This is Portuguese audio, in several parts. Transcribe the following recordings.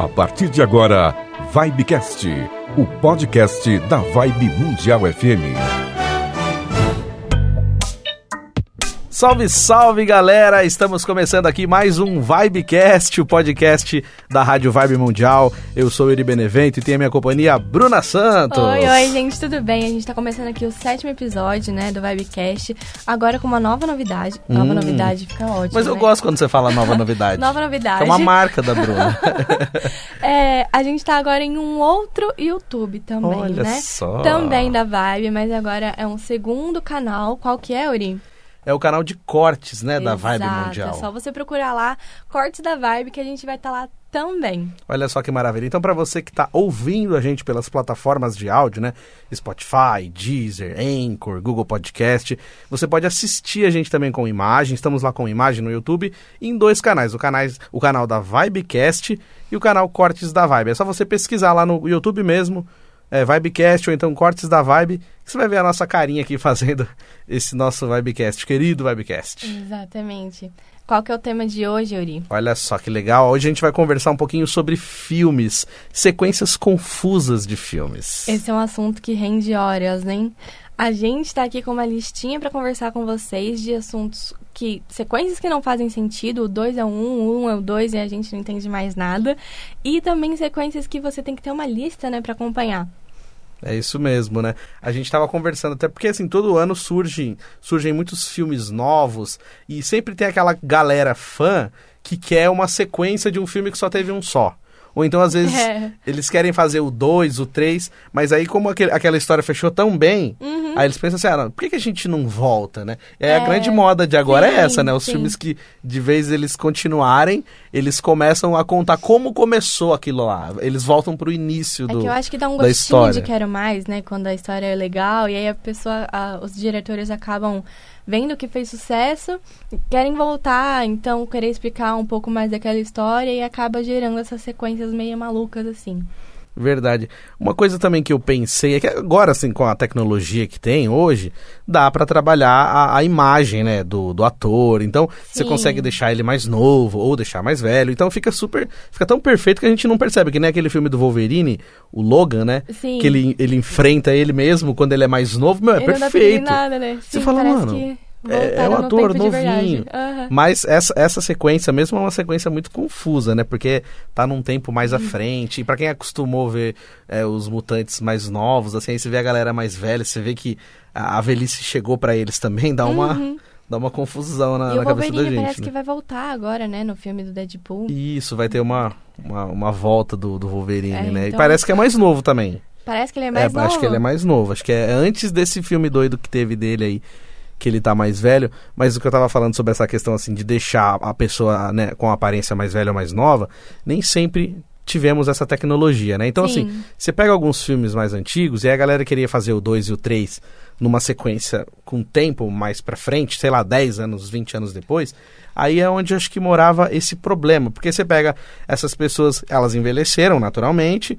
A partir de agora, Vibecast, o podcast da Vibe Mundial FM. Salve, salve galera! Estamos começando aqui mais um Vibecast, o podcast da Rádio Vibe Mundial. Eu sou Eri Benevento e tenho a minha companhia Bruna Santos. Oi, oi, gente, tudo bem? A gente tá começando aqui o sétimo episódio, né, do Vibecast, agora com uma nova novidade. Nova Hum. novidade fica ótimo. Mas eu né? gosto quando você fala nova novidade. Nova novidade. É uma marca da Bruna. É, a gente tá agora em um outro YouTube também, Olha né? só. Também da Vibe, mas agora é um segundo canal. Qual que é, Uri? É o canal de cortes, né, da Vibe Mundial. É só você procurar lá, Cortes da Vibe, que a gente vai estar lá também. Olha só que maravilha. Então, para você que está ouvindo a gente pelas plataformas de áudio, né? Spotify, Deezer, Anchor, Google Podcast, você pode assistir a gente também com imagem. Estamos lá com imagem no YouTube em dois canais: o, canais, o canal da Vibecast e o canal Cortes da Vibe. É só você pesquisar lá no YouTube mesmo. É, Vibecast ou então Cortes da Vibe, que você vai ver a nossa carinha aqui fazendo esse nosso Vibecast, querido Vibecast. Exatamente. Qual que é o tema de hoje, Uri? Olha só que legal. Hoje a gente vai conversar um pouquinho sobre filmes, sequências confusas de filmes. Esse é um assunto que rende horas, hein? A gente tá aqui com uma listinha pra conversar com vocês de assuntos que. sequências que não fazem sentido. O 2 é o 1, um, o 1 um é o 2 e a gente não entende mais nada. E também sequências que você tem que ter uma lista, né, pra acompanhar. É isso mesmo, né? A gente tava conversando, até porque assim, todo ano surgem, surgem muitos filmes novos e sempre tem aquela galera fã que quer uma sequência de um filme que só teve um só. Ou então, às vezes, É. eles querem fazer o 2, o 3, mas aí, como aquele- aquela história fechou tão bem, aí eles pensam assim, ah, não, por que, que a gente não volta, né? É, a Uhum. É, grande moda de agora é sim, essa, né? Os sim. filmes que, de vez eles continuarem, eles começam a contar como começou aquilo lá. Eles voltam pro início É do que eu acho que dá um gostinho de quero mais, né? Quando a história é legal. E aí a pessoa, a- os diretores acabam vendo que fez sucesso, querem voltar, então querer explicar um pouco mais daquela história e acaba gerando essas sequências meio malucas assim. Verdade. Uma coisa também que eu pensei é que agora, assim, com a tecnologia que tem hoje, dá pra trabalhar a, a imagem, né, do, do ator. Então, você Sim. consegue deixar ele mais novo ou deixar mais velho. Então, fica super. Fica tão perfeito que a gente não percebe. Que nem aquele filme do Wolverine, o Logan, né? Sim. Que ele, ele enfrenta ele mesmo quando ele é mais novo. Meu, é Ele não dá pra perfeito. nada, né? Você Sim, fala, parece mano, que é- é um ator novinho. Aham. Mas essa, essa sequência mesmo é uma sequência muito confusa, né? Porque tá num tempo mais à frente. E pra quem acostumou ver é, os mutantes mais novos, assim, aí você vê a galera mais velha, você vê que a, a velhice chegou pra eles também, dá uma, dá uma confusão na, Uhum. E na cabeça da gente. parece né? que vai voltar agora, né, no filme do Deadpool. Isso, vai ter uma, uma, uma volta do, do Wolverine, É, né? E então- parece que é mais novo também. Parece que ele é mais é, novo. acho que ele é mais novo. Acho que é antes desse filme doido que teve dele aí, que ele tá mais velho. Mas o que eu tava falando sobre essa questão, assim, de deixar a pessoa, né, com a aparência mais velha ou mais nova, nem sempre tivemos essa tecnologia, né? Então, Sim. assim, você pega alguns filmes mais antigos e a galera queria fazer o 2 e o 3 numa sequência com tempo mais pra frente, sei lá, 10 anos, 20 anos depois, aí é onde eu acho que morava esse problema, porque você pega essas pessoas, elas envelheceram naturalmente,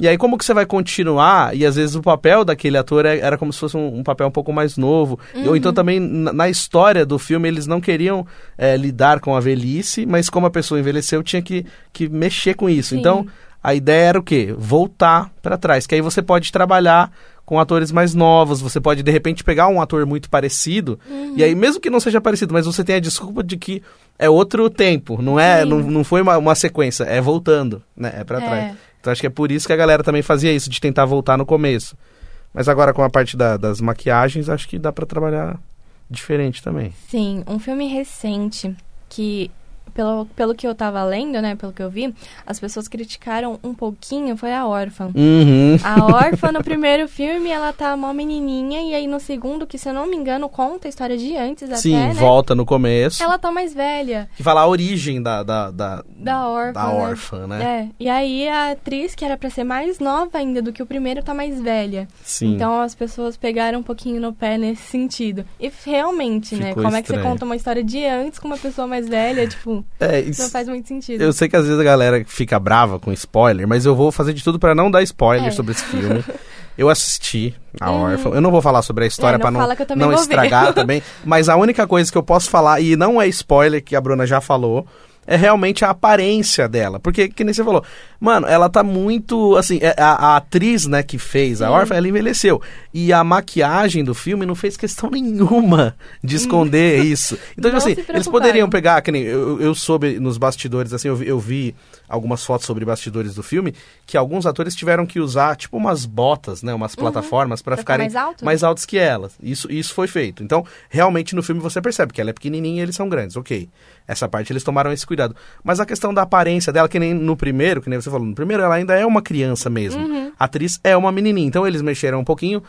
e aí como que você vai continuar, e às vezes o papel daquele ator é- era como se fosse um, um papel um pouco mais novo, ou então também na, na história do filme eles não queriam é, lidar com a velhice, mas como a pessoa envelheceu tinha que, que mexer com isso, Sim. então a ideia era o quê? Voltar pra trás, que aí você pode trabalhar com atores mais novos, você pode de repente pegar um ator muito parecido, e aí mesmo que não seja parecido, mas você tem a desculpa de que é outro tempo, não é, não, não foi uma, uma sequência, é voltando, né? É pra É. trás. Então acho que é por isso que a galera também fazia isso, de tentar voltar no começo. Mas agora com a parte da- das maquiagens, acho que dá pra trabalhar diferente também. Sim, um filme recente que, pelo, pelo que eu tava lendo, né, pelo que eu vi, as pessoas criticaram um pouquinho, foi a órfã. Uhum. A órfã, no primeiro filme, ela tá mó menininha, e aí no segundo, que se eu não me engano, conta a história de antes Sim, até, né? volta no começo. Ela tá mais velha, Que fala a origem da, da, da, da órfã. da né? órfã, né? É, e aí a atriz, que era pra ser mais nova ainda do que o primeiro, tá mais velha. Sim. Então as pessoas pegaram um pouquinho no pé nesse sentido. E realmente, né? Ficou Como é que você estranho. conta uma história de antes com uma pessoa mais velha? Tipo, É, isso- não faz muito sentido. Eu sei que às vezes a galera fica brava com spoiler, mas eu vou fazer de tudo pra não dar spoiler É. sobre esse filme. Eu assisti a Uhum. Órfã. Eu não vou falar sobre a história É, não pra não, não estragar também. Mas a única coisa que eu posso falar, e não é spoiler, que a Bruna já falou, é realmente a aparência dela. Porque, que nem você falou, mano, ela tá muito. Assim, é, a, a atriz, né, que fez a órfã, ela envelheceu. E a maquiagem do filme não fez questão nenhuma de esconder isso. Então, tipo Não assim, eles poderiam pegar, que nem eu, eu soube nos bastidores, assim, eu eu vi algumas fotos sobre bastidores do filme, que alguns atores tiveram que usar, tipo, umas botas, né, umas plataformas para Uhum. Pra ficar ficarem mais alto? mais altos que elas. Isso, isso foi feito. Então, realmente no filme você percebe que ela é pequenininha e eles são grandes, ok. Essa parte eles tomaram esse cuidado. Mas a questão da aparência dela, que nem no primeiro, que nem você falou, no primeiro ela ainda é uma criança mesmo. Uhum. A atriz é uma menininha. Então eles mexeram um pouquinho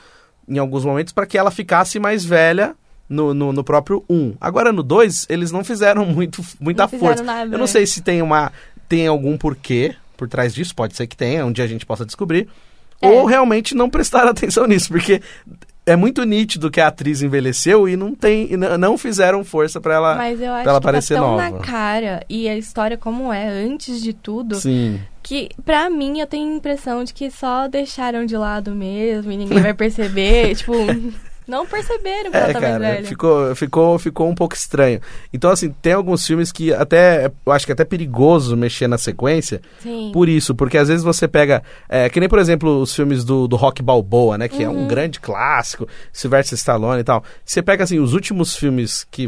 em alguns momentos para que ela ficasse mais velha no, no, no próprio 1. Agora no 2, eles não fizeram muito, muita Não força. nada, Eu não né? sei se tem uma tem algum porquê por trás disso, pode ser que tenha, um dia a gente possa descobrir. É. Ou realmente não prestaram atenção nisso, porque é muito nítido que a atriz envelheceu e não tem e não fizeram força para ela Mas eu acho ela que parecer tá tão nova. na cara e a história como é antes de tudo Sim. que pra mim eu tenho a impressão de que só deixaram de lado mesmo e ninguém vai perceber, tipo, não perceberam que ela É, mais cara, velha. ficou, ficou, ficou um pouco estranho. Então, assim, tem alguns filmes que até, eu acho que é até perigoso mexer na sequência, Sim. por isso, porque às vezes você pega, é, que nem, por exemplo, os filmes do, do Rock Balboa, né, que é Uhum. um grande clássico, Sylvester Stallone e tal. Você pega, assim, os últimos filmes que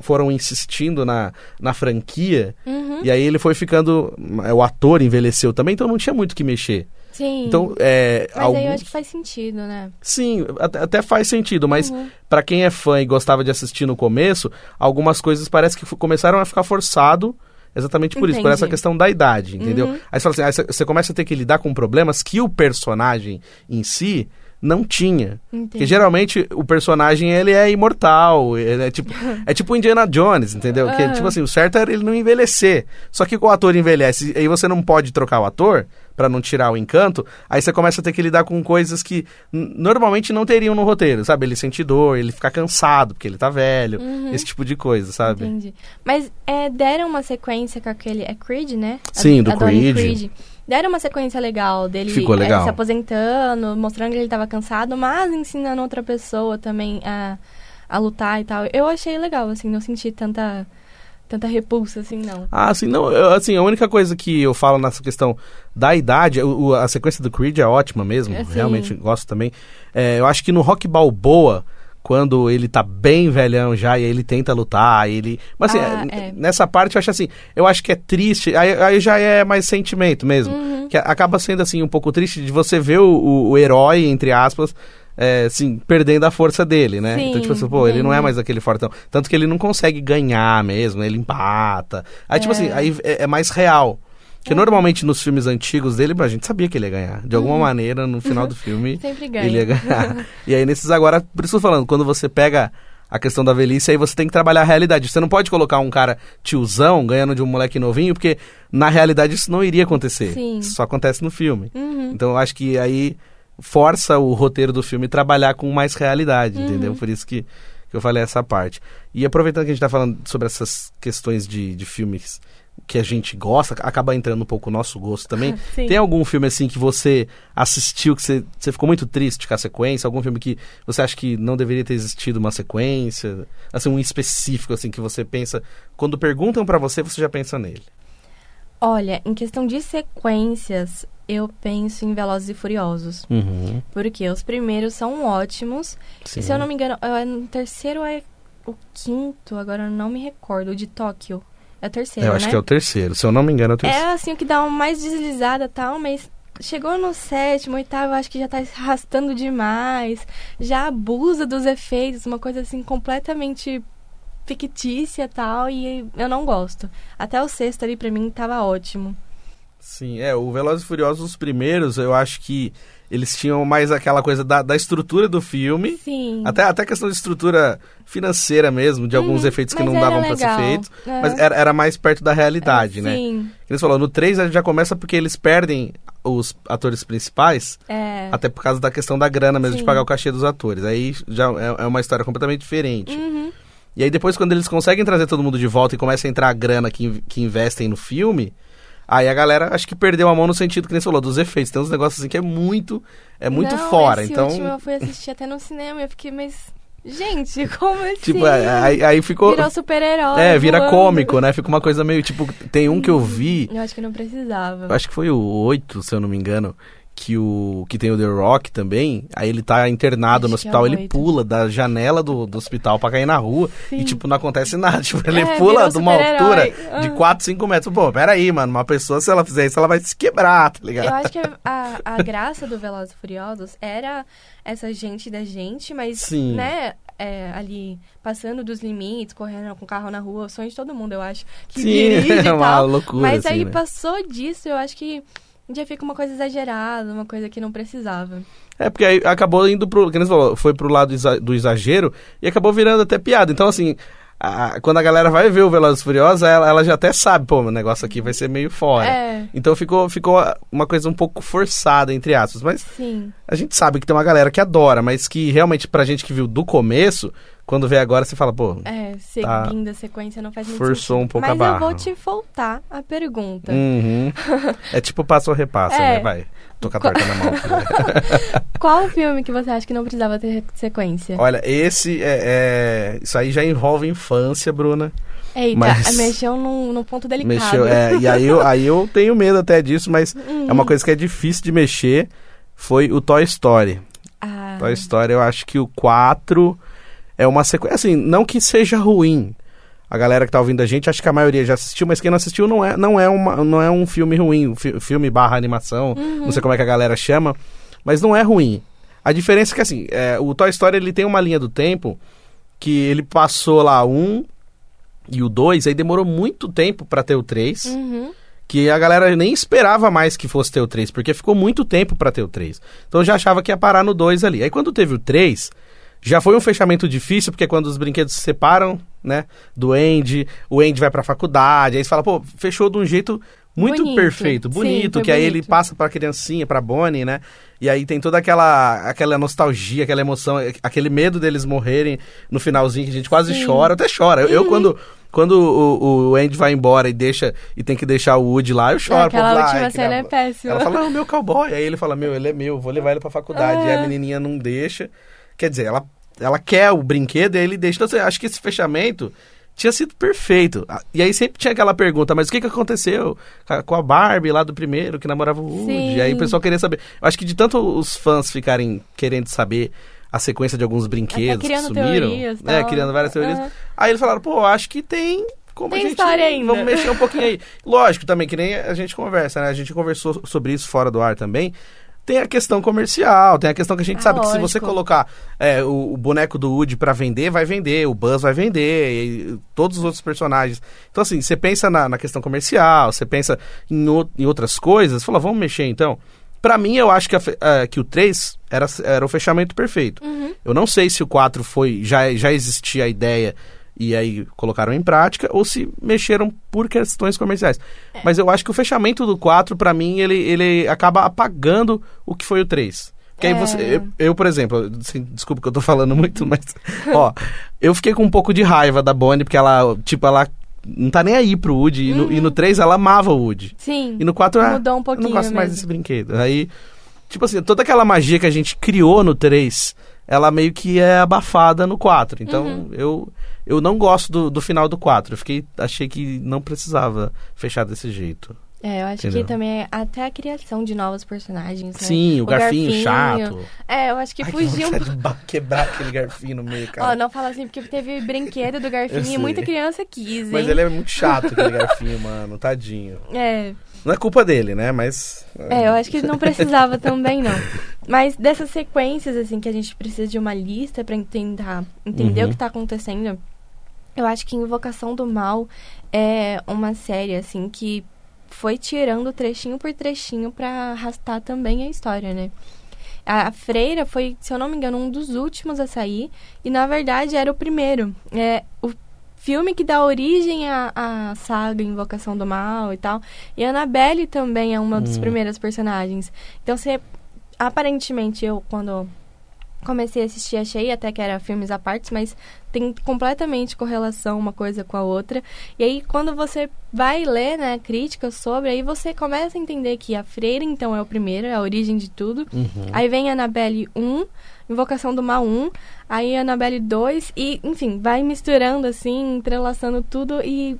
foram insistindo na, na franquia, Uhum. e aí ele foi ficando, é, o ator envelheceu também, então não tinha muito o que mexer. Sim. Então, é... Mas aí eu alguns- acho que faz sentido, né? Sim, até, faz sentido, mas Uhum. pra quem é fã e gostava de assistir no começo, algumas coisas parece que começaram a ficar forçado exatamente por isso, por Entendi. essa questão da idade, entendeu? Uhum. Aí você fala assim, você- começa a ter que lidar com problemas que o personagem em si não tinha. Porque Entendi. geralmente o personagem ele é imortal, ele é tipo, é tipo Indiana Jones, entendeu? Que tipo assim, o certo era ele não envelhecer. Só que o ator envelhece, aí você não pode trocar o ator pra não tirar o encanto, aí você começa a ter que lidar com coisas que normalmente não teriam no roteiro, sabe? Ele sentir dor, ele ficar cansado porque ele tá velho, Uhum. esse tipo de coisa, sabe? Entendi. Mas é, deram uma sequência com aquele. É Creed, né? A- Sim, do a Donnie Creed. Deram uma sequência legal dele Ficou legal. se aposentando, mostrando que ele tava cansado, mas ensinando outra pessoa também a, a lutar e tal. Eu achei legal, assim, não senti tanta, tanta repulsa, assim, não. Ah, assim, não, eu- assim, a única coisa que eu falo nessa questão da idade, o- o- a sequência do Creed é ótima mesmo, É, realmente gosto também. É, eu acho que no Rock Balboa, quando ele tá bem velhão já e ele tenta lutar, ele... Mas assim, Ah, é, nessa parte eu acho assim, eu acho que é triste, aí, aí já é mais sentimento mesmo, Uhum. que acaba sendo assim um pouco triste de você ver o- o herói, entre aspas... É, assim, perdendo a força dele, né? Sim, então, tipo assim, pô, ele não é mais aquele fortão. Tanto que ele não consegue ganhar mesmo, ele empata. Aí, tipo É. assim, aí é, é mais real. Porque normalmente nos filmes antigos dele, a gente sabia que ele ia ganhar. De alguma maneira, no final do filme, ele ia ganhar. e aí nesses agora, por isso eu tô falando, quando você pega a questão da velhice, aí você tem que trabalhar a realidade. Você não pode colocar um cara tiozão ganhando de um moleque novinho, porque na realidade isso não iria acontecer. Sim. Isso só acontece no filme. Uhum. Então eu acho que aí força o roteiro do filme trabalhar com mais realidade, Uhum. entendeu? Por isso que, que eu falei essa parte. E aproveitando que a gente tá falando sobre essas questões de, de filmes que a gente gosta, acaba entrando um pouco o nosso gosto também. Sim. Tem algum filme assim que você assistiu que você, você ficou muito triste com a sequência? Algum filme que você acha que não deveria ter existido uma sequência? Assim, um específico assim que você pensa, quando perguntam pra você, você já pensa nele. Olha, em questão de sequências, eu penso em Velozes e Furiosos. Uhum. Porque os primeiros são ótimos. Sim. E se eu não me engano, é no terceiro é o quinto, agora eu não me recordo, o de Tóquio. É o terceiro, Eu né? acho que é o terceiro. Se eu não me engano, é o terceiro. É assim o que dá uma mais deslizada e tal, mas chegou no sétimo, oitavo, eu acho que já tá se arrastando demais. Já abusa dos efeitos, uma coisa assim completamente fictícia e tal, e eu não gosto. Até o sexto ali pra mim tava ótimo. Sim, é, o Velozes e Furiosos, os primeiros, eu acho que eles tinham mais aquela coisa da, da estrutura do filme, Sim. até, até questão de estrutura financeira mesmo, de alguns Uhum, efeitos que não davam pra ser feitos, É. mas era, era mais perto da realidade, né? Sim, Eles falou, no 3 a gente já começa porque eles perdem os atores principais, é. até por causa da questão da grana mesmo, de Sim. pagar o cachê dos atores. Aí já é, é uma história completamente diferente. Uhum. E aí depois, quando eles conseguem trazer todo mundo de volta e começa a entrar a grana que, que investem no filme, aí a galera acho que perdeu a mão no sentido que nem você falou, dos efeitos. Tem uns negócios assim que é muito, é muito Não, fora. Então, último eu fui assistir até no cinema e eu fiquei, mas Gente, como assim? Tipo, aí, aí ficou. Virou super-herói. É, vira voando. cômico, né? Fica uma coisa meio tipo. Tem um que eu vi. Eu acho que não precisava. Acho que foi o 8, se eu não me engano. Que, o, que tem o The Rock também, aí ele tá internado Acho no é hospital, o ele pula da janela do, do hospital pra cair na rua e, Sim. tipo, não acontece nada. Tipo, ele É, pula de uma altura super-herói. de Ah. 4, 5 metros. Pô, peraí, mano, uma pessoa, se ela fizer isso, ela vai se quebrar, tá ligado? Eu acho que a, a graça do Velozes e Furiosos era essa gente da gente, mas, Sim. né, é, ali passando dos limites, correndo com o carro na rua, o sonho de todo mundo, eu acho. Que Sim, dirige e é uma loucura, Mas assim, aí né? passou disso, eu acho que já fica uma coisa exagerada, uma coisa que não precisava. É, porque aí acabou indo pro. Que falou, foi pro lado do exagero e acabou virando até piada. Então, assim, a- quando a galera vai ver o Velozes Furiosos, ela, ela já até sabe, pô, o negócio aqui vai ser meio fora. É. Então ficou, ficou uma coisa um pouco forçada, entre aspas. Mas Sim. a gente sabe que tem uma galera que adora, mas que realmente, pra gente que viu do começo, quando vê agora, você fala, pô. É, Tá. seguindo a sequência não faz muito Forçou sentido. um pouco Mas a barra. eu vou te voltar a pergunta. Uhum. é tipo passo ou repassa, É. né? Vai. Tô com a torta na mão. Qual filme que você acha que não precisava ter sequência? Olha, esse é, é- Isso aí já envolve infância, Bruna. Eita, mas- mexeu num, num ponto delicado. Mexeu, é, e aí eu, aí eu tenho medo até disso, mas Hum. é uma coisa que é difícil de mexer. Foi o Toy Story. Ah, Toy Story, eu acho que o 4 é uma sequência. Assim, não que seja ruim. A galera que tá ouvindo a gente, acho que a maioria já assistiu, mas quem não assistiu não é, não é, uma, não é um filme ruim. fi- filme barra animação, Uhum. não sei como é que a galera chama, mas não é ruim. A diferença é que, assim, é, o Toy Story ele tem uma linha do tempo que ele passou lá um e o 2, aí demorou muito tempo pra ter o 3 uhum. que a galera nem esperava mais que fosse ter o 3, porque ficou muito tempo pra ter o 3. Então eu já achava que ia parar no 2 ali. Aí quando teve o 3, já foi um fechamento difícil, porque quando os brinquedos se separam, né, do Andy, o Andy vai pra faculdade, aí você fala, pô, fechou de um jeito muito Bonito. perfeito, Sim, bonito, foi que aí ele passa pra criancinha, pra Bonnie, né? E aí tem toda aquela aquela nostalgia, aquela emoção, aquele medo deles morrerem no finalzinho, que a gente quase Sim. chora, até chora. Eu, Uhum. eu quando quando o, o Andy vai embora e deixa e tem que deixar o Woody lá, eu choro. Aquela pô, lá, última cena é péssima. Ela fala, não, meu cowboy. Aí ele fala, meu, ele é meu, vou levar ele pra faculdade. E a Ah. menininha não deixa. Quer dizer, ela, ela quer o brinquedo e aí ele deixa. Então, assim, acho que esse fechamento tinha sido perfeito. Ah, E aí sempre tinha aquela pergunta, mas o que, que aconteceu com a Barbie lá do primeiro, que namorava o Woody? Sim. E aí o pessoal queria saber. Eu acho que de tanto os fãs ficarem querendo saber a sequência de alguns brinquedos que sumiram, teorias, né, tal. criando várias teorias. Aham. Aí eles falaram, pô, acho que tem como Tem a gente história ainda. vamos mexer um pouquinho aí. Lógico também que nem a gente conversa, né? A gente conversou sobre isso fora do ar também. Tem a questão comercial, tem a questão que a gente Ah, sabe que se você lógico. colocar é, o, o boneco do Woody pra vender, vai vender, o Buzz vai vender, todos os outros personagens. Então, assim, você pensa na, na questão comercial, você pensa em, o- em outras coisas, fala, vamos mexer então. Pra mim, eu acho que, a eh, que o 3 era, era o fechamento perfeito. Uhum. Eu não sei se o 4 foi. Já, já existia a ideia e aí colocaram em prática, ou se mexeram por questões comerciais. É. Mas eu acho que o fechamento do 4, pra mim, ele, ele acaba apagando o que foi o 3. Porque aí É. você. Eu, eu, por exemplo, assim, desculpa que eu tô falando muito, mas. ó, eu fiquei com um pouco de raiva da Bonnie, porque ela, tipo, ela não tá nem aí pro Woody. E, no, e no 3 ela amava o Woody. Sim. E no 4 ah, Mudou um eu não pouquinho gosto mais mesmo. desse brinquedo. Aí, tipo assim, toda aquela magia que a gente criou no 3, ela meio que é abafada no 4. Então, Uhum. eu eu não gosto do, do final do 4. Eu fiquei, achei que não precisava fechar desse jeito. É, eu acho Entendeu? que também é até a criação de novos personagens, né? Sim, o, garfinho, chato. É, eu acho que Ai, fugiu um ba- quebrar aquele garfinho no meio, Ó, cara. não fala assim, porque teve brinquedo do garfinho e muita criança quis, hein? Mas ele é muito chato, aquele garfinho, mano. Tadinho. É, Não é culpa dele, né? Mas. é, eu acho que não precisava também, não. Mas dessas sequências, assim, que a gente precisa de uma lista pra tentar entender Uhum. o que tá acontecendo, eu acho que Invocação do Mal é uma série, assim, que foi tirando trechinho por trechinho pra arrastar também a história, né? A, a Freira foi, se eu não me engano, um dos últimos a sair. E, na verdade, era o primeiro. É o filme que dá origem à, à saga Invocação do Mal e tal. E a Annabelle também é uma dos Hum. primeiros personagens. Então, você... Aparentemente, eu, quando comecei a assistir, achei até que era filmes à parte, mas tem completamente correlação uma coisa com a outra. E aí, quando você vai ler, né, críticas sobre, aí você começa a entender que a Freira, então, é o primeiro, é a origem de tudo. Uhum. Aí vem a Annabelle 1, Invocação do Mal 1, aí a Annabelle 2, e, enfim, vai misturando, assim, entrelaçando tudo e...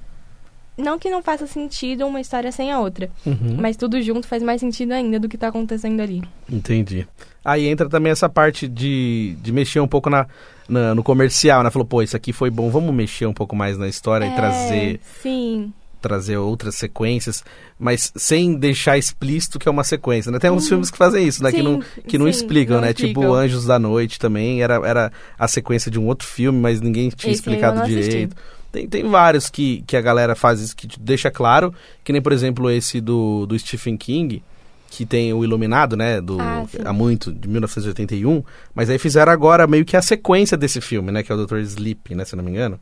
Não que não faça sentido uma história sem a outra, Uhum. mas tudo junto faz mais sentido ainda do que tá acontecendo ali. Entendi. Aí entra também essa parte de, de mexer um pouco na, na- no comercial, né? Falou, pô, isso aqui foi bom, vamos mexer um pouco mais na história e É, trazer, Sim. Trazer outras sequências, mas sem deixar explícito que é uma sequência, né? Tem uns filmes que fazem isso, né? que Sim, não, que não sim, explicam, não né? explicam. Tipo Anjos da Noite também, era, era a sequência de um outro filme, mas ninguém tinha Esse explicado assisti. direito. Tem, tem vários que, que a galera faz isso, que deixa claro, que nem, por exemplo, esse do, do Stephen King, que tem o Iluminado, né, do, Ah, há muito, de 1981, mas aí fizeram agora meio que a sequência desse filme, né, que é o Dr. Sleep, né, se não me engano.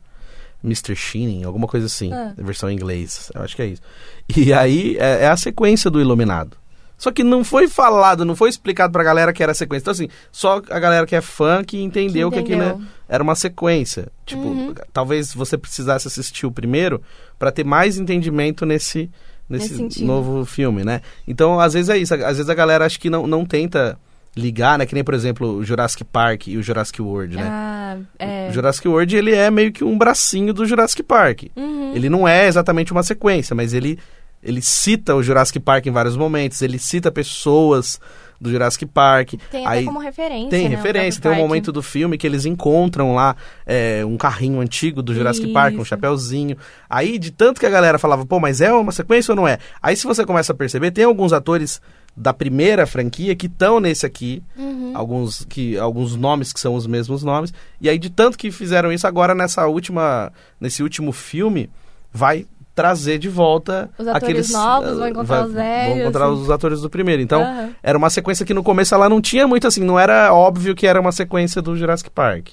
Mr. Sheening, alguma coisa assim, Ah. versão em inglês, eu acho que é isso. E aí é, é a sequência do Iluminado. Só que não foi falado, não foi explicado pra galera que era a sequência. Então, assim, só a galera que é fã que entendeu que, aquilo entendeu. era uma sequência. Tipo, Uhum. talvez você precisasse assistir o primeiro pra ter mais entendimento nesse, nesse Nesse novo filme, né? Então, às vezes é isso. Às vezes a galera acha que não, não tenta ligar, né? Que nem, por exemplo, o Jurassic Park e o Jurassic World, né? Ah, é. O Jurassic World, ele é meio que um bracinho do Jurassic Park. Uhum. Ele não é exatamente uma sequência, mas ele, ele cita o Jurassic Park em vários momentos, ele cita pessoas do Jurassic Park. Tem até Aí como referência. tem né, referência, tem um momento do filme que eles encontram lá é, um carrinho antigo do Jurassic Park, um Isso. chapéuzinho. Aí, de tanto que a galera falava, pô, mas é uma sequência ou não é? Aí, se você começa a perceber, tem alguns atores da primeira franquia que estão nesse aqui, Uhum. alguns que alguns nomes que são os mesmos nomes. E aí, de tanto que fizeram isso, agora nessa última, nesse último filme, vai trazer de volta Os atores aqueles novos, vão eh, encontrar vai- os velhos, vão encontrar assim. os atores do primeiro. Então, Aham. era uma sequência que no começo ela não tinha muito assim, não era óbvio que era uma sequência do Jurassic Park.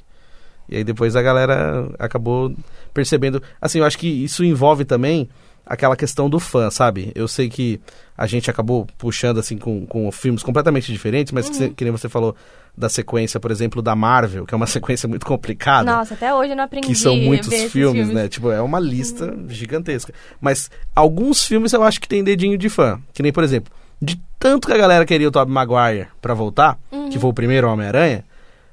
E aí depois a galera acabou percebendo. Assim, eu acho que isso envolve também aquela questão do fã, sabe? Eu sei que a gente acabou puxando assim com, com filmes completamente diferentes, mas que, Uhum. você- que nem você falou da sequência, por exemplo, da Marvel, que é uma sequência muito complicada Nossa, até hoje eu não aprendi que são muitos esses filmes, né? Tipo, é uma lista gigantesca. Mas alguns filmes eu acho que tem dedinho de fã. Que nem, por exemplo, de tanto que a galera queria o Tobey Maguire pra voltar, Uhum. que foi o primeiro Homem-Aranha,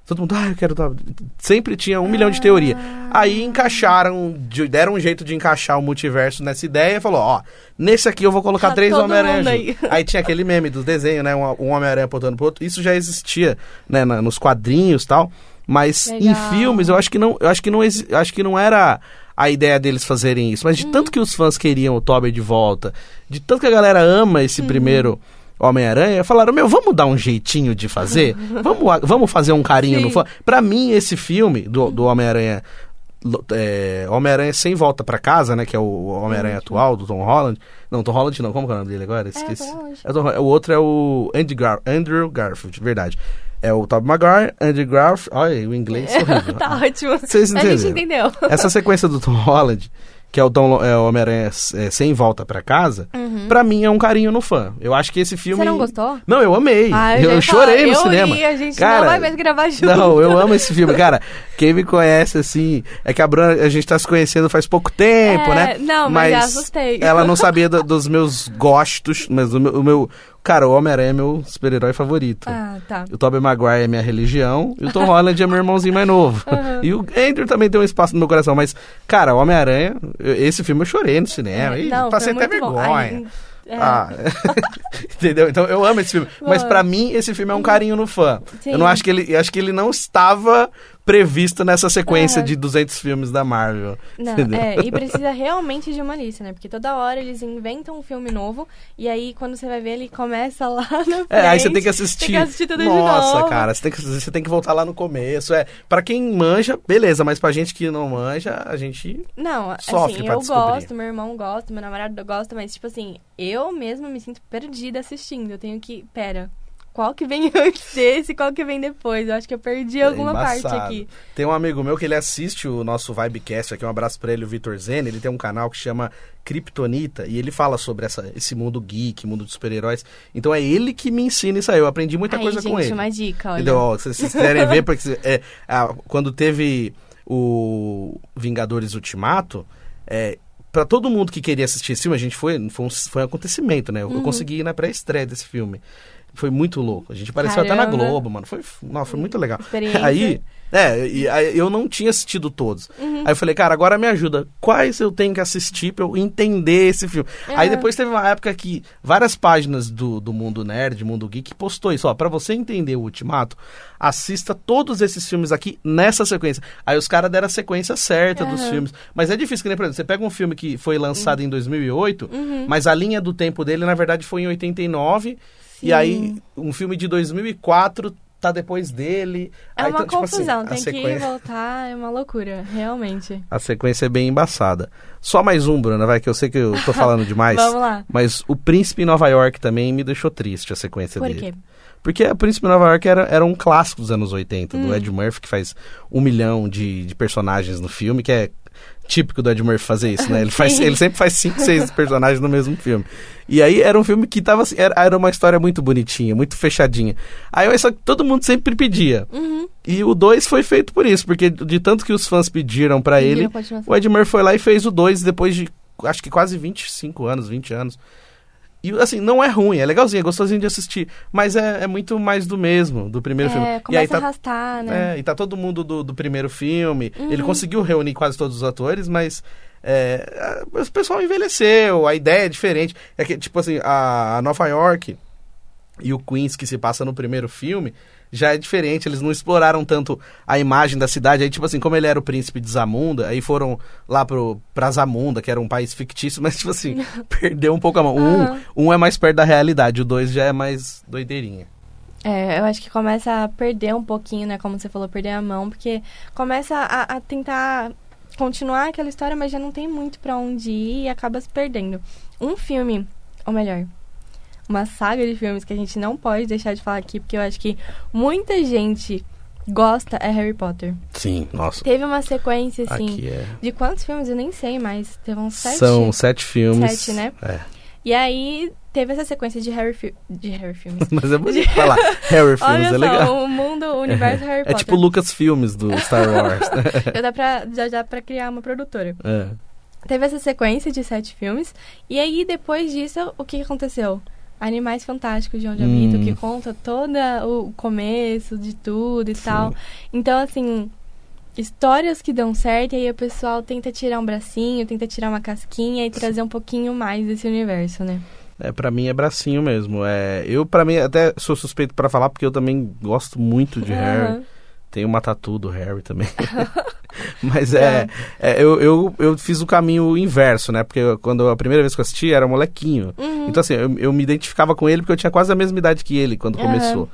todo mundo, ah, eu quero o Tobey. Sempre tinha um milhão de teoria. Aí encaixaram, de- deram um jeito de encaixar o multiverso nessa ideia e falou, ó, nesse aqui eu vou colocar Tá três Homem-Aranha aí. Aí tinha aquele meme do desenho, né? Um, um Homem-Aranha apontando pro outro. Isso já existia, né, na- nos quadrinhos e tal. Mas em Legal. filmes, eu acho que não, eu acho que não, eu acho que não era a ideia deles fazerem isso. Mas de tanto que os fãs queriam o Tobey de volta, de tanto que a galera ama esse primeiro Homem-Aranha, falaram, meu, vamos dar um jeitinho de fazer? vamos, vamos fazer um carinho no Sim. fã? Pra mim, esse filme do, do Homem-Aranha é, Homem-Aranha sem volta pra casa, né? Que é o Homem-Aranha atual, do Tom Holland. Não, Tom Holland não, como é o nome dele agora? Esqueci. Tom Holland. É o Tom Holland. o outro é o Andy Gar Andrew Garfield, verdade. É o Tobey Maguire, Andy Garfield. Olha, o inglês é horrível. tá ótimo. Vocês A gente entenderam. entendeu. Essa sequência do Tom Holland, que é o, Tom, é o Homem-Aranha é, sem volta pra casa, pra mim é um carinho no fã. Eu acho que esse filme. Uhum. Você não gostou? Não, eu amei. Ah, eu ia chorei falar, no eu cinema. A gente Cara, não vai mais gravar junto. Não, eu amo esse filme. Cara, quem me conhece, assim, é que a Bruna, a gente tá se conhecendo faz pouco tempo, É, né? não, mas já assustei. Ela não sabia do- dos meus gostos, mas o meu. o meu- cara, o Homem-Aranha é meu super-herói favorito. Ah, tá. O Tobey Maguire é minha religião e o Tom Holland é meu irmãozinho mais novo. Uhum. E o Andrew também tem um espaço no meu coração, mas, cara, o Homem-Aranha, esse filme eu chorei no cinema. e não, passei até vergonha. É. Ah, entendeu? Então eu amo esse filme. Mas pra mim, esse filme é um carinho no fã. Sim. Eu não acho que ele. acho que ele não estava previsto nessa sequência Aham. de 200 filmes da Marvel. Não, entendeu? é, e precisa realmente de uma lista, né? Porque toda hora eles inventam um filme novo e aí quando você vai ver ele começa lá na frente. É, aí você tem que assistir. Tem que assistir tudo Nossa, de novo. cara, você tem, que, você tem que voltar lá no começo. É, para quem manja, beleza, mas pra gente que não manja, a gente. Não, Sofre assim, eu descobrir. gosto, meu irmão gosta, meu namorado gosta, mas tipo assim, eu mesma me sinto perdida assistindo. Eu tenho que, pera, qual que vem antes desse e qual que vem depois. Eu acho que eu perdi alguma parte embaçado. aqui. Tem um amigo meu que ele assiste o nosso Vibecast aqui, um abraço pra ele, o Vitor Zen. Ele tem um canal que chama Kryptonita e ele fala sobre essa, esse mundo geek, mundo de super-heróis. Então é ele que me ensina isso aí. Eu aprendi muita coisa gente, com ele. uma dica, olha. Entendeu? Ó, se vocês quiserem ver, porque é, a- quando teve o Vingadores Ultimato, é, para todo mundo que queria assistir esse filme, a gente foi, foi um, foi um acontecimento, né? Eu Uhum. consegui ir na pré-estreia desse filme. Foi muito louco. A gente apareceu até na Caramba. Globo, mano. Foi, nossa, foi muito legal. Aí, é, e, aí eu não tinha assistido todos. Uhum. Aí eu falei, cara, agora me ajuda. Quais eu tenho que assistir pra eu entender esse filme? Aí Aham. depois teve uma época que várias páginas do, do mundo nerd, mundo geek, postou isso. Ó, pra você entender o Ultimato, assista todos esses filmes aqui nessa sequência. Aí os caras deram a sequência certa dos Aham. filmes. Mas é difícil, que nem, por exemplo, você pega um filme que foi lançado em 2008, Uhum. mas a linha do tempo dele, na verdade, foi em 89. Sim. E aí, um filme de 2004 tá depois dele. É Aí, uma então, tipo assim, confusão, a tem que sequência- voltar, é uma loucura, realmente. A sequência é bem embaçada. Só mais um, Bruna, vai, que eu sei que eu tô falando demais. Vamos lá. Mas o Príncipe em Nova York também me deixou triste a sequência Por dele. quê? Porque o Príncipe em Nova York era, era um clássico dos anos 80, Hum. do Ed Murphy, que faz um milhão de, de personagens no filme, que é típico do Ed Murphy fazer isso, né? Ele, faz, ele sempre faz cinco, seis personagens no mesmo filme. E aí era um filme que tava assim, era, era uma história muito bonitinha, muito fechadinha. Aí só que todo mundo sempre pedia. Uhum. E o 2 foi feito por isso, porque de tanto que os fãs pediram pra Pediram ele, o Ed Murphy foi lá e fez o 2 depois de acho que quase 25 anos, 20 anos. E assim, não é ruim, é legalzinho, é gostosinho de assistir, mas é, é muito mais do mesmo, do primeiro filme. É, E aí começa tá, a arrastar, né? é, e tá todo mundo do, do primeiro filme. Uhum. Ele conseguiu reunir quase todos os atores, mas é, o pessoal envelheceu, a ideia é diferente. É que, tipo assim, a, a Nova York e o Queens que se passa no primeiro filme já é diferente, eles não exploraram tanto a imagem da cidade. Aí, tipo assim, como ele era o príncipe de Zamunda, aí foram lá pro, pra Zamunda, que era um país fictício, mas, tipo assim, perdeu um pouco a mão. Aham. Um, um é mais perto da realidade, o dois já é mais doideirinha. É, eu acho que começa a perder um pouquinho, né? Como você falou, perder a mão, porque começa a, a tentar continuar aquela história, mas já não tem muito pra onde ir e acaba se perdendo. Um filme, ou melhor, uma saga de filmes que a gente não pode deixar de falar aqui, porque eu acho que muita gente gosta é Harry Potter. Sim, nossa. Teve uma sequência, assim, é. de quantos filmes? Eu nem sei, mas teve uns sete. São sete filmes. Sete, né? É. E aí teve essa sequência de Harry, fi de Harry filmes. Mas é bonito falar. Harry Films Olha é só, legal. o mundo, o universo Harry É Potter. tipo o Lucas Filmes do Star Wars. né? Já dá pra, já dá pra criar uma produtora. É. Teve essa sequência de sete filmes. E aí, depois disso, o que aconteceu? Animais Fantásticos de Onde Hum. Habito, que conta todo o começo de tudo e Sim. tal. Então, assim, histórias que dão certo, e aí o pessoal tenta tirar um bracinho, tenta tirar uma casquinha e trazer um pouquinho mais desse universo, né? É, pra mim é bracinho mesmo. É, eu, pra mim, até sou suspeito pra falar, porque eu também gosto muito de Harry. Aham. Tem uma tatu do Harry também. Mas é, é, eu, eu, eu fiz o caminho inverso, né? Porque eu- quando a primeira vez que eu assisti era molequinho. Uhum. Então, assim, eu, eu me identificava com ele porque eu tinha quase a mesma idade que ele quando Aham. começou.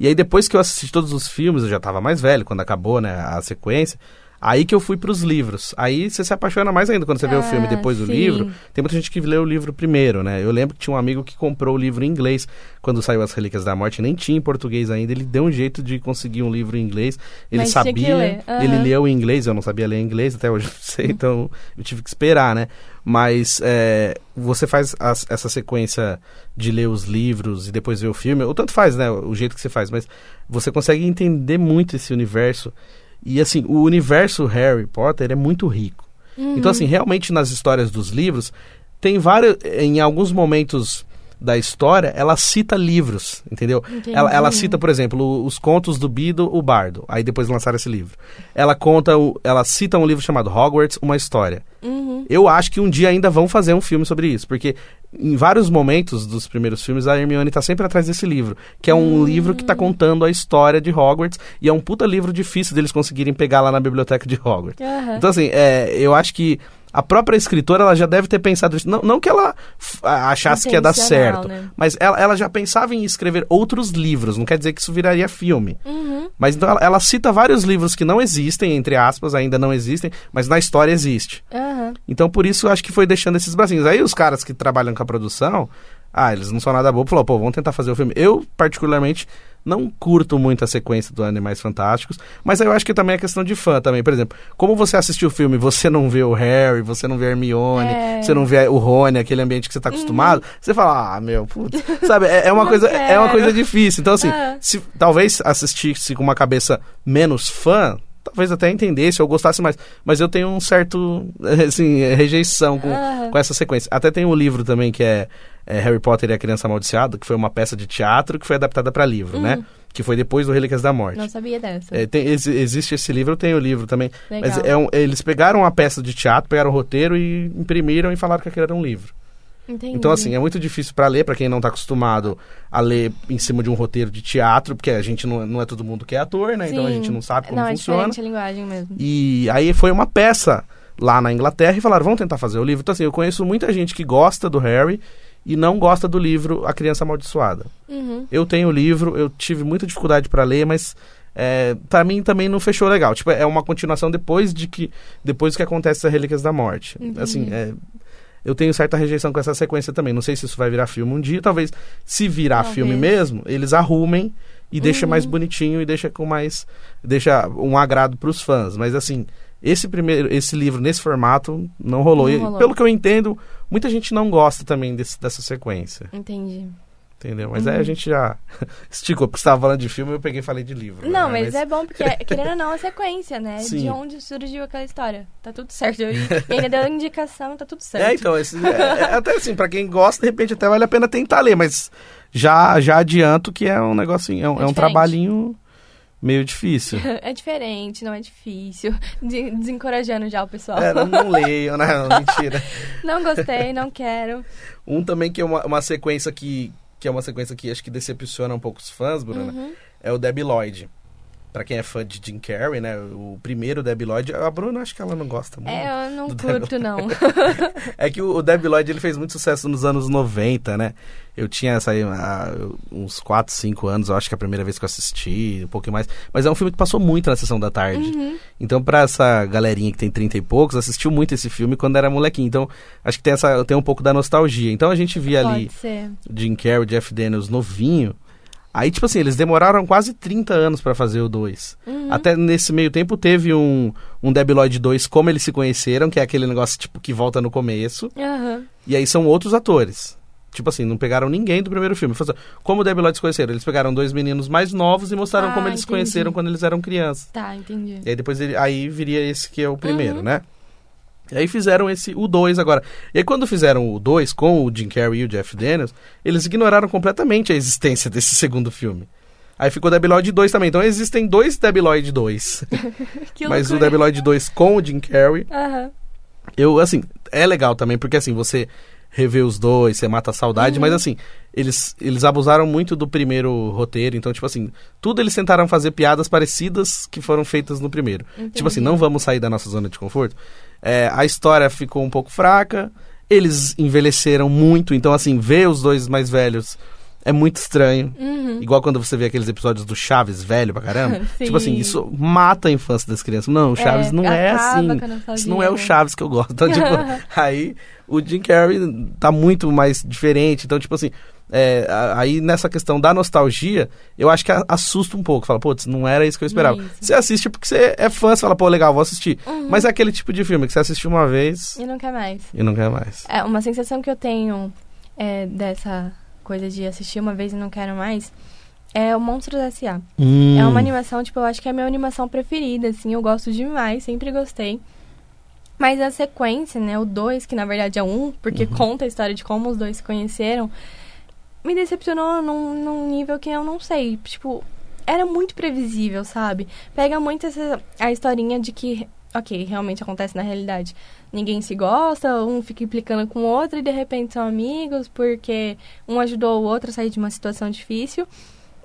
E aí, depois que eu assisti todos os filmes, eu já tava mais velho, quando acabou, né, a sequência. Aí que eu fui pros livros. Aí você se apaixona mais ainda quando você vê o filme Ah, depois do livro. Tem muita gente que lê o livro primeiro, né? Eu lembro que tinha um amigo que comprou o livro em inglês quando saiu As Relíquias da Morte, nem tinha em português ainda. Ele deu um jeito de conseguir um livro em inglês. Ele Mas sabia, ler, aham. ele leu em inglês, eu não sabia ler inglês, até hoje não sei, então eu tive que esperar, né? Mas é, você faz as- essa sequência de ler os livros e depois ver o filme, ou tanto faz, né? O jeito que você faz, mas você consegue entender muito esse universo. E assim, o universo Harry Potter é muito rico. Uhum. Então, assim, realmente nas histórias dos livros, tem vários. Em alguns momentos da história, ela cita livros, entendeu? Ela, ela cita, por exemplo, os contos do Bido, o Bardo. Aí depois lançaram esse livro. Ela conta, o, ela cita um livro chamado Hogwarts, uma história. Uhum. Eu acho que um dia ainda vão fazer um filme sobre isso, porque em vários momentos dos primeiros filmes a Hermione tá sempre atrás desse livro, que é um livro que tá contando a história de Hogwarts e é um puta livro difícil deles conseguirem pegar lá na biblioteca de Hogwarts. Aham. Então, assim, é, eu acho que a própria escritora ela já deve ter pensado isso. Não, não que ela achasse que ia dar Intencional, certo, né? mas ela, ela já pensava em escrever outros livros. Não quer dizer que isso viraria filme. Uhum. Mas então ela, ela cita vários livros que não existem, entre aspas, ainda não existem, mas na história existe. Aham. Então por isso eu acho que foi deixando esses bracinhos. Aí os caras que trabalham com a produção, ah, eles não são nada bobo, falou, pô, vamos tentar fazer o filme. Eu, particularmente, não curto muito a sequência do Animais Fantásticos, mas eu acho que também é questão de fã também. Por exemplo, como você assistiu o filme você não vê o Harry, você não vê a Hermione, É. você não vê o Rony, aquele ambiente que você tá acostumado, você fala, ah, meu, putz, sabe, é, é uma coisa, é uma coisa difícil. Então, assim, Ah. se talvez assistisse com uma cabeça menos fã, talvez até entendesse ou gostasse mais. Mas eu tenho um certo, assim, rejeição com, Ah. com essa sequência. Até tem um livro também que é, é Harry Potter e a Criança Amaldiçoada, que foi uma peça de teatro que foi adaptada para livro, né? Que foi depois do Relíquias da Morte. Não sabia dessa. É, tem- exi- existe esse livro, eu tenho o livro também. Legal. Mas é um- eles pegaram a peça de teatro, pegaram o roteiro e imprimiram e falaram que aquilo era um livro. Entendi. Então, assim, é muito difícil para ler, para quem não tá acostumado a ler em cima de um roteiro de teatro, porque a gente não, não é todo mundo que é ator, né? Então a Sim. gente não sabe como Não, é funciona. diferente a linguagem mesmo. E aí foi uma peça lá na Inglaterra e falaram, vamos tentar fazer o livro. Então, assim, eu conheço muita gente que gosta do Harry e não gosta do livro A Criança Amaldiçoada. Uhum. Eu tenho o livro, eu tive muita dificuldade para ler, mas é, para mim também não fechou legal. Tipo, é uma continuação depois de que depois que acontece as Relíquias da Morte. Entendi. Assim, é, eu tenho certa rejeição com essa sequência também. Não sei se isso vai virar filme um dia, talvez se virar Talvez. filme mesmo, eles arrumem e deixa Uhum. mais bonitinho e deixa com mais deixa um agrado para os fãs, mas assim, esse primeiro esse livro nesse formato não rolou. Não E, rolou. pelo que eu entendo, muita gente não gosta também desse- dessa sequência. Entendi. Entendeu? Mas Uhum. aí a gente já esticou, porque você estava falando de filme eu peguei e falei de livro. Não, né? mas, é bom porque, querendo ou não, é sequência, né? Sim. De onde surgiu aquela história. Tá tudo certo. Eu, e ainda deu indicação, tá tudo certo. É, então, esse- é, é, até assim, pra quem gosta, de repente até vale a pena tentar ler, mas já, já adianto que é um negocinho, é um, É é um diferente. trabalhinho meio difícil. É diferente, não é difícil. De- desencorajando já o pessoal. É, não, não leio, né? Não, mentira. Não gostei, não quero. Um também que é uma, uma sequência que, que é uma sequência que acho que decepciona um pouco os fãs, Bruna, Uhum. é o Debbie Lloyd. Pra quem é fã de Jim Carrey, né? O primeiro Debbie Lloyd, a Bruna acho que ela não gosta muito. É, eu não curto, não. É que o, o Debbie Lloyd ele fez muito sucesso nos anos 90, né? Eu tinha essa aí, eu- uns 4, 5 anos, eu acho que é a primeira vez que eu assisti, um pouquinho mais. Mas é um filme que passou muito na sessão da tarde. Uhum. Então, pra essa galerinha que tem 30 e poucos, assistiu muito esse filme quando era molequinho. Então, acho que tem, essa, tem um pouco da nostalgia. Então, a gente via ali Pode ser. Jim Carrey, Jeff Daniels novinho. Aí, tipo assim, eles demoraram quase 30 anos pra fazer o 2. Uhum. Até nesse meio tempo teve um, um Debbie Lloyd 2, como eles se conheceram, que é aquele negócio tipo que volta no começo. Aham. E aí são outros atores. Tipo assim, não pegaram ninguém do primeiro filme. Como o Debbie Lloyd se conheceram? Eles pegaram dois meninos mais novos e mostraram Ah, como eles se conheceram quando eles eram crianças. Tá, entendi. E aí depois ele, aí viria esse que é o primeiro, Uhum. né? E aí fizeram esse, o 2 agora. E aí quando fizeram o 2 com o Jim Carrey e o Jeff Daniels, eles ignoraram completamente a existência desse segundo filme. Aí ficou Debbie Lloyd 2 também. Então existem dois Debbie Lloyd 2. Que Mas o Lloyd 2 com o Jim Carrey Aham. eu, assim, é legal também, porque assim, você revê os dois, você mata a saudade, Uhum. mas assim, eles, eles abusaram muito do primeiro roteiro, então, tipo assim, tudo eles tentaram fazer piadas parecidas que foram feitas no primeiro. Tipo assim, Entendi. não vamos sair da nossa zona de conforto. É, a história ficou um pouco fraca, eles envelheceram muito, então, assim, ver os dois mais velhos é muito estranho. Uhum. Igual quando você vê aqueles episódios do Chaves velho pra caramba. Tipo assim, isso mata a infância das crianças. Não, o Chaves É, não é assim. Isso não é o né? Chaves que eu gosto. Então, tipo, aí o Jim Carrey tá muito mais diferente. Então, tipo assim, é, aí nessa questão da nostalgia, eu acho que assusta um pouco. Fala, putz, não era isso que eu esperava. É isso. Você assiste porque você é fã, você fala, pô, legal, vou assistir. Uhum. Mas é aquele tipo de filme que você assistiu uma vez E não quer mais. e não quer mais. É, uma sensação que eu tenho é, dessa coisa de assistir uma vez e não quero mais é o Monstros S.A. Hum. É uma animação, tipo, eu acho que é a minha animação preferida, assim, eu gosto demais, sempre gostei. Mas a sequência, né, o 2, que na verdade é um, porque Uhum. conta a história de como os dois se conheceram, me decepcionou num, num nível que eu não sei. Tipo, era muito previsível, sabe? Pega muito essa, a historinha de que, ok, realmente acontece na realidade. Ninguém se gosta, um fica implicando com o outro e de repente são amigos porque um ajudou o outro a sair de uma situação difícil.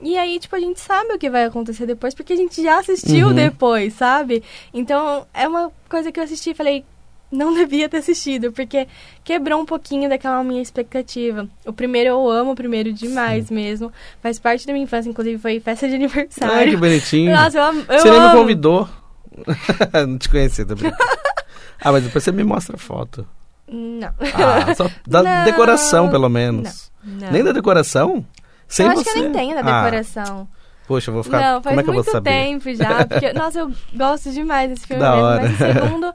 E aí, tipo, a gente sabe o que vai acontecer depois, porque a gente já assistiu Uhum. depois, sabe? Então, é uma coisa que eu assisti e falei, não devia ter assistido, porque quebrou um pouquinho daquela minha expectativa. O primeiro eu amo, o primeiro demais mesmo. Faz parte da minha infância, inclusive foi festa de Ai, que aniversário. bonitinho. Nossa, eu, am- eu você nem me amo. convidou. não te conhecia, brincando. Ah, mas depois você me mostra a foto. Não. Ah, só da Não. decoração, pelo menos. Não. Nem da decoração? Sem eu acho você. que eu nem tenho da Ah, decoração. poxa, eu vou ficar. Não, faz Como é que eu vou muito saber? tempo já. Porque, nossa, eu gosto demais desse filme Da mesmo. hora. Mas o segundo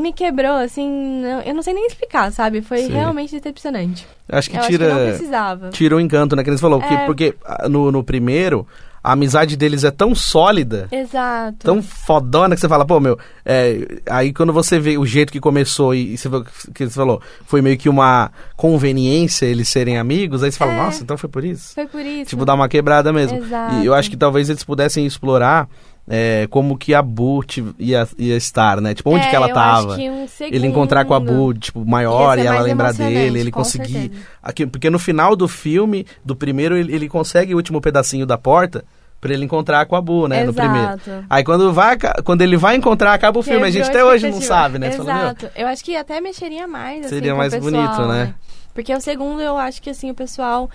me quebrou, assim. não- eu não sei nem explicar, sabe? Foi Sim. realmente decepcionante. Acho que eu tira. acho que não precisava. tira o encanto, né? Que eles falou que É. porque ah, no, no primeiro a amizade deles é tão sólida, Exato. tão fodona que você fala, pô, meu, é, aí quando você vê o jeito que começou e, e você que você falou, foi meio que uma conveniência eles serem amigos, aí você fala, É. nossa, então foi por isso. Foi por isso. Tipo, dá uma quebrada mesmo. Exato. E eu acho que talvez eles pudessem explorar é, como que a Bu ia, ia estar, né? Tipo, onde É, que ela eu tava. Acho que um segundo Ele encontrar com a Bu, tipo, maior e ela lembrar dele, ele conseguir. Aqui, porque no final do filme, do primeiro, ele, ele consegue o último pedacinho da porta pra ele encontrar com a Bu, né? No primeiro. Exato. Aí quando, vai, quando ele vai encontrar, acaba o filme. A gente até Quebrou hoje não sabe, né? Você fala, Exato. eu acho que até mexeria mais, assim, Seria o mais pessoal, bonito, né? Porque o segundo, eu acho que, assim, o pessoal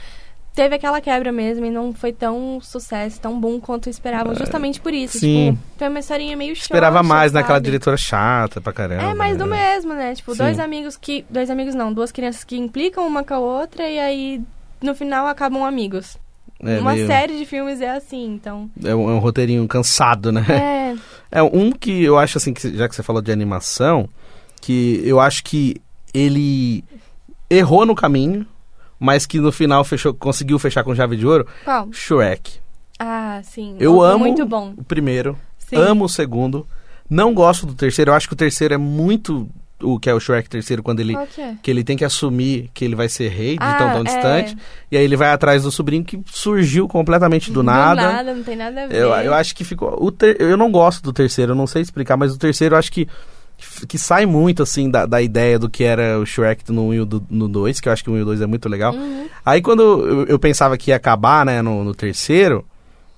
teve aquela quebra mesmo e não foi tão sucesso, tão bom quanto esperavam, justamente por isso. É, sim. Tipo, foi uma historinha meio chata, esperava mais naquela sabe? diretora chata pra caramba. É, mais do né? mesmo, né? Tipo, Sim. dois amigos que... Dois amigos não, duas crianças que implicam uma com a outra e aí, no final, acabam amigos. É, uma meio- série de filmes é assim, então... É um, é um roteirinho cansado, né? É, É um que eu acho assim, que já que você falou de animação, que eu acho que ele errou no caminho, mas que no final fechou, conseguiu fechar com chave de ouro, qual? Shrek. Ah, sim. Eu amo Muito bom. o primeiro, Sim. amo o segundo, não gosto do terceiro, eu acho que o terceiro é muito o que é o Shrek terceiro, quando ele que é? que ele tem que assumir que ele vai ser rei de Ah, tão tão é. distante, e aí ele vai atrás do sobrinho que surgiu completamente do, nada. Do nada, não tem nada a ver. Eu, eu acho que ficou. O ter- eu não gosto do terceiro, eu não sei explicar, mas o terceiro eu acho que, que sai muito, assim, da, da ideia do que era o Shrek no 1 e do- no 2, que eu acho que o 1 e o 2 é muito legal. Uhum. Aí quando eu, eu pensava que ia acabar, né, no, no terceiro,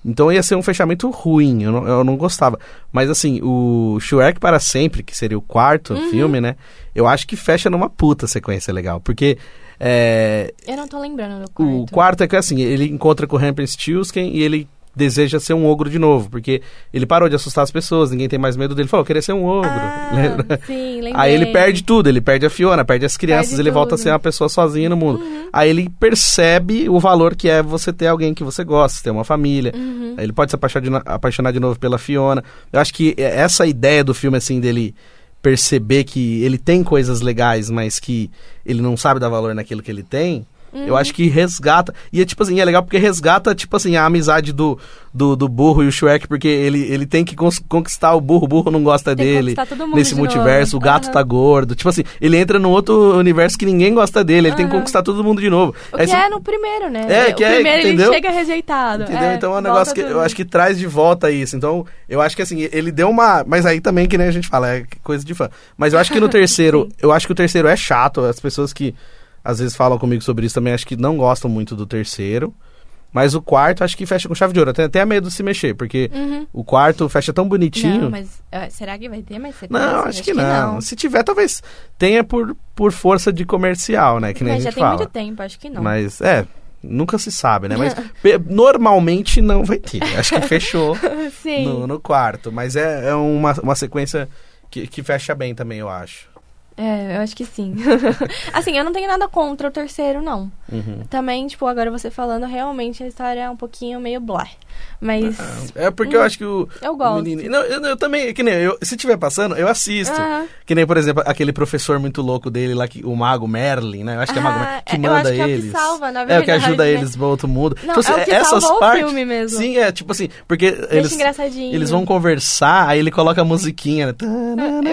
então ia ser um fechamento ruim, eu não, eu não gostava. Mas assim, o Shrek para sempre, que seria o quarto Uhum. filme, né, eu acho que fecha numa puta sequência legal, porque. É, Eu não tô lembrando do quarto. o quarto é que assim, ele encontra com o Rumpelstiltskin e ele deseja ser um ogro de novo, porque ele parou de assustar as pessoas, ninguém tem mais medo dele. Falou, eu queria ser um ogro. Ah, lembra? sim, lembrei. Aí ele perde tudo, ele perde a Fiona, perde as crianças, Perde ele volta a tudo. ser uma pessoa sozinha no mundo. Aí ele percebe o valor que é você ter alguém que você gosta, ter uma família. Uhum. Aí ele pode se apaixonar de, apaixonar de novo pela Fiona. Eu acho que essa ideia do filme, assim, dele perceber que ele tem coisas legais, mas que ele não sabe dar valor naquilo que ele tem, Uhum. eu acho que resgata. E é tipo assim, é legal porque resgata, tipo assim, a amizade do, do, do burro e o Shrek, porque ele, ele tem que conquistar o burro, o burro não gosta Tem que dele. Nesse de multiverso, novo. o gato Aham. tá gordo. Tipo assim, ele entra num outro universo que ninguém gosta dele, ele tem que conquistar todo mundo de novo. O Aí que é no primeiro, né? É, que o é, primeiro entendeu? ele chega rejeitado. Entendeu? É, então é um negócio que tudo. eu acho que traz de volta isso. Então, eu acho que assim, ele deu uma. Mas aí também, que nem a gente fala, é coisa de fã. Mas eu acho que no terceiro, eu acho que o terceiro é chato. As pessoas que às vezes falam comigo sobre isso também acho que não gostam muito do terceiro. Mas o quarto acho que fecha com chave de ouro. Eu tenho até medo de se mexer, porque Uhum. o quarto fecha tão bonitinho. Não, mas ah, será que vai ter mais sequência? Não, acho, que, não. Se tiver, talvez tenha por, por força de comercial, né? Que nem Mas a já gente tem fala. muito tempo, acho que não. Mas, é, nunca se sabe, né? Mas normalmente não vai ter. Acho que fechou no, no quarto. Mas é, é uma, uma sequência que, que fecha bem também, eu acho. É, eu acho que sim. assim, eu não tenho nada contra o terceiro, não. Uhum. Também, tipo, agora você falando, realmente a história é um pouquinho meio blá. Mas É porque eu acho que o. eu gosto. o menino- Não, eu, eu também, que nem eu, se tiver passando, eu assisto. Aham. Que nem, por exemplo, aquele professor muito louco dele lá, que, o Mago Merlin, né? Eu acho que é Mago Ah, Merlin, que eu manda que é o que eles. salva, na É o que verdade, ajuda né? eles pro outro mundo. Não, Tipo, é o que essas salvou o partes. filme mesmo. Sim, é tipo assim, porque Deixa eles. engraçadinho. Eles vão conversar, aí ele coloca a musiquinha, né?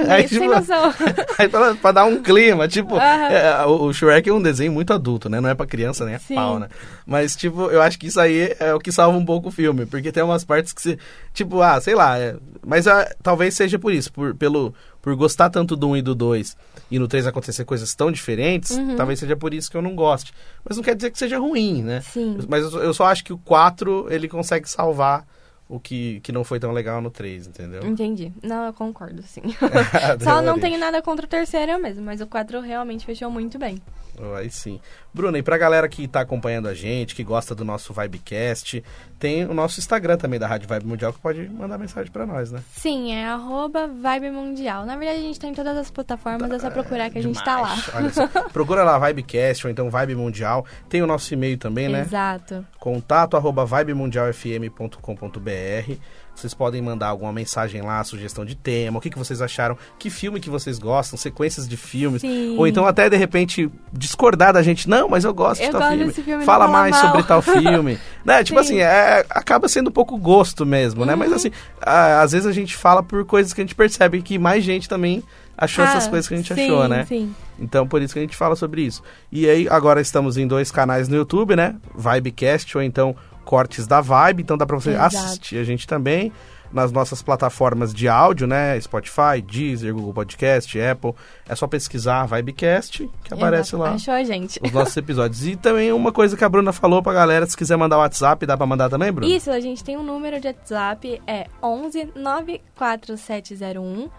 É, Aí, sem tipo, aí pra, pra dar um clima, tipo, Aham. é, o, o Shrek é um desenho muito adulto, né? Não é pra criança, nem é Sim. pau, né? Mas, tipo, eu acho que isso aí é o que salva um pouco o filme, porque tem umas partes que se, tipo, ah, sei lá, é- mas ah, talvez seja por isso, por, pelo, por gostar tanto do 1 e do 2 e no 3 acontecer coisas tão diferentes, Uhum. talvez seja por isso que eu não goste. Mas não quer dizer que seja ruim, né? Sim. Mas eu, eu só acho que o 4, ele consegue salvar o que, que não foi tão legal no 3, entendeu? Entendi. Não, eu concordo, sim. Só não tenho nada contra o terceiro mesmo, mas o 4 realmente fechou muito bem. Oh, aí sim. Bruna, e pra galera que tá acompanhando a gente, que gosta do nosso Vibecast, tem o nosso Instagram também da Rádio Vibe Mundial que pode mandar mensagem pra nós, né? Sim, é arroba Vibe Mundial. Na verdade, a gente tá em todas as plataformas, é só procurar que a gente tá lá. Olha só. Procura lá Vibecast ou então Vibe Mundial. Tem o nosso e-mail também, né? Exato. Contato arroba vibemundialfm.com.br vocês podem mandar alguma mensagem lá, sugestão de tema, o que, que vocês acharam, que filme que vocês gostam, sequências de filmes. Sim. Ou então até, de repente, discordar da gente. Não, mas eu gosto Eu de tal gosto filme. filme, Fala mais mal." sobre tal filme. né? Tipo Sim. assim, é, acaba sendo um pouco gosto mesmo, né? Uhum. Mas assim, a- às vezes a gente fala por coisas que a gente percebe que mais gente também achou essas Ah, coisas que a gente sim, achou, né? Sim. Então, por isso que a gente fala sobre isso. E aí, agora estamos em dois canais no YouTube, né? Vibecast ou então Cortes da Vibe. Então dá pra você Exato. assistir a gente também nas nossas plataformas de áudio, né? Spotify, Deezer, Google Podcast, Apple. É só pesquisar Vibecast que aparece Exato. lá. Achou a gente. Os nossos episódios. E também uma coisa que a Bruna falou pra galera, se quiser mandar o WhatsApp, dá pra mandar também, Bruna? Isso, a gente tem um número de WhatsApp, é 11 94701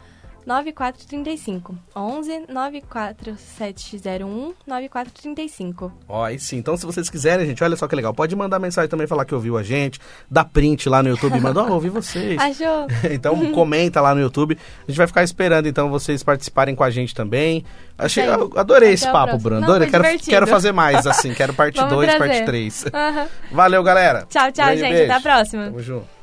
9435. 11 94701 9435. Ó, aí sim. Então, se vocês quiserem, gente, olha só que legal. Pode mandar mensagem também, falar que ouviu a gente. Dá print lá no YouTube manda, ó, ouvi vocês. Achou? Então comenta lá no YouTube. A gente vai ficar esperando então vocês participarem com a gente também. Achei, eu adorei Até esse papo. Bruno. Não, Adorei. Quero, divertido. quero fazer mais assim. Quero parte Vamos 2, parte trazer. 3. Aham. Valeu, galera. Tchau, tchau, Grande gente. beijo. Até a próxima. Tamo junto.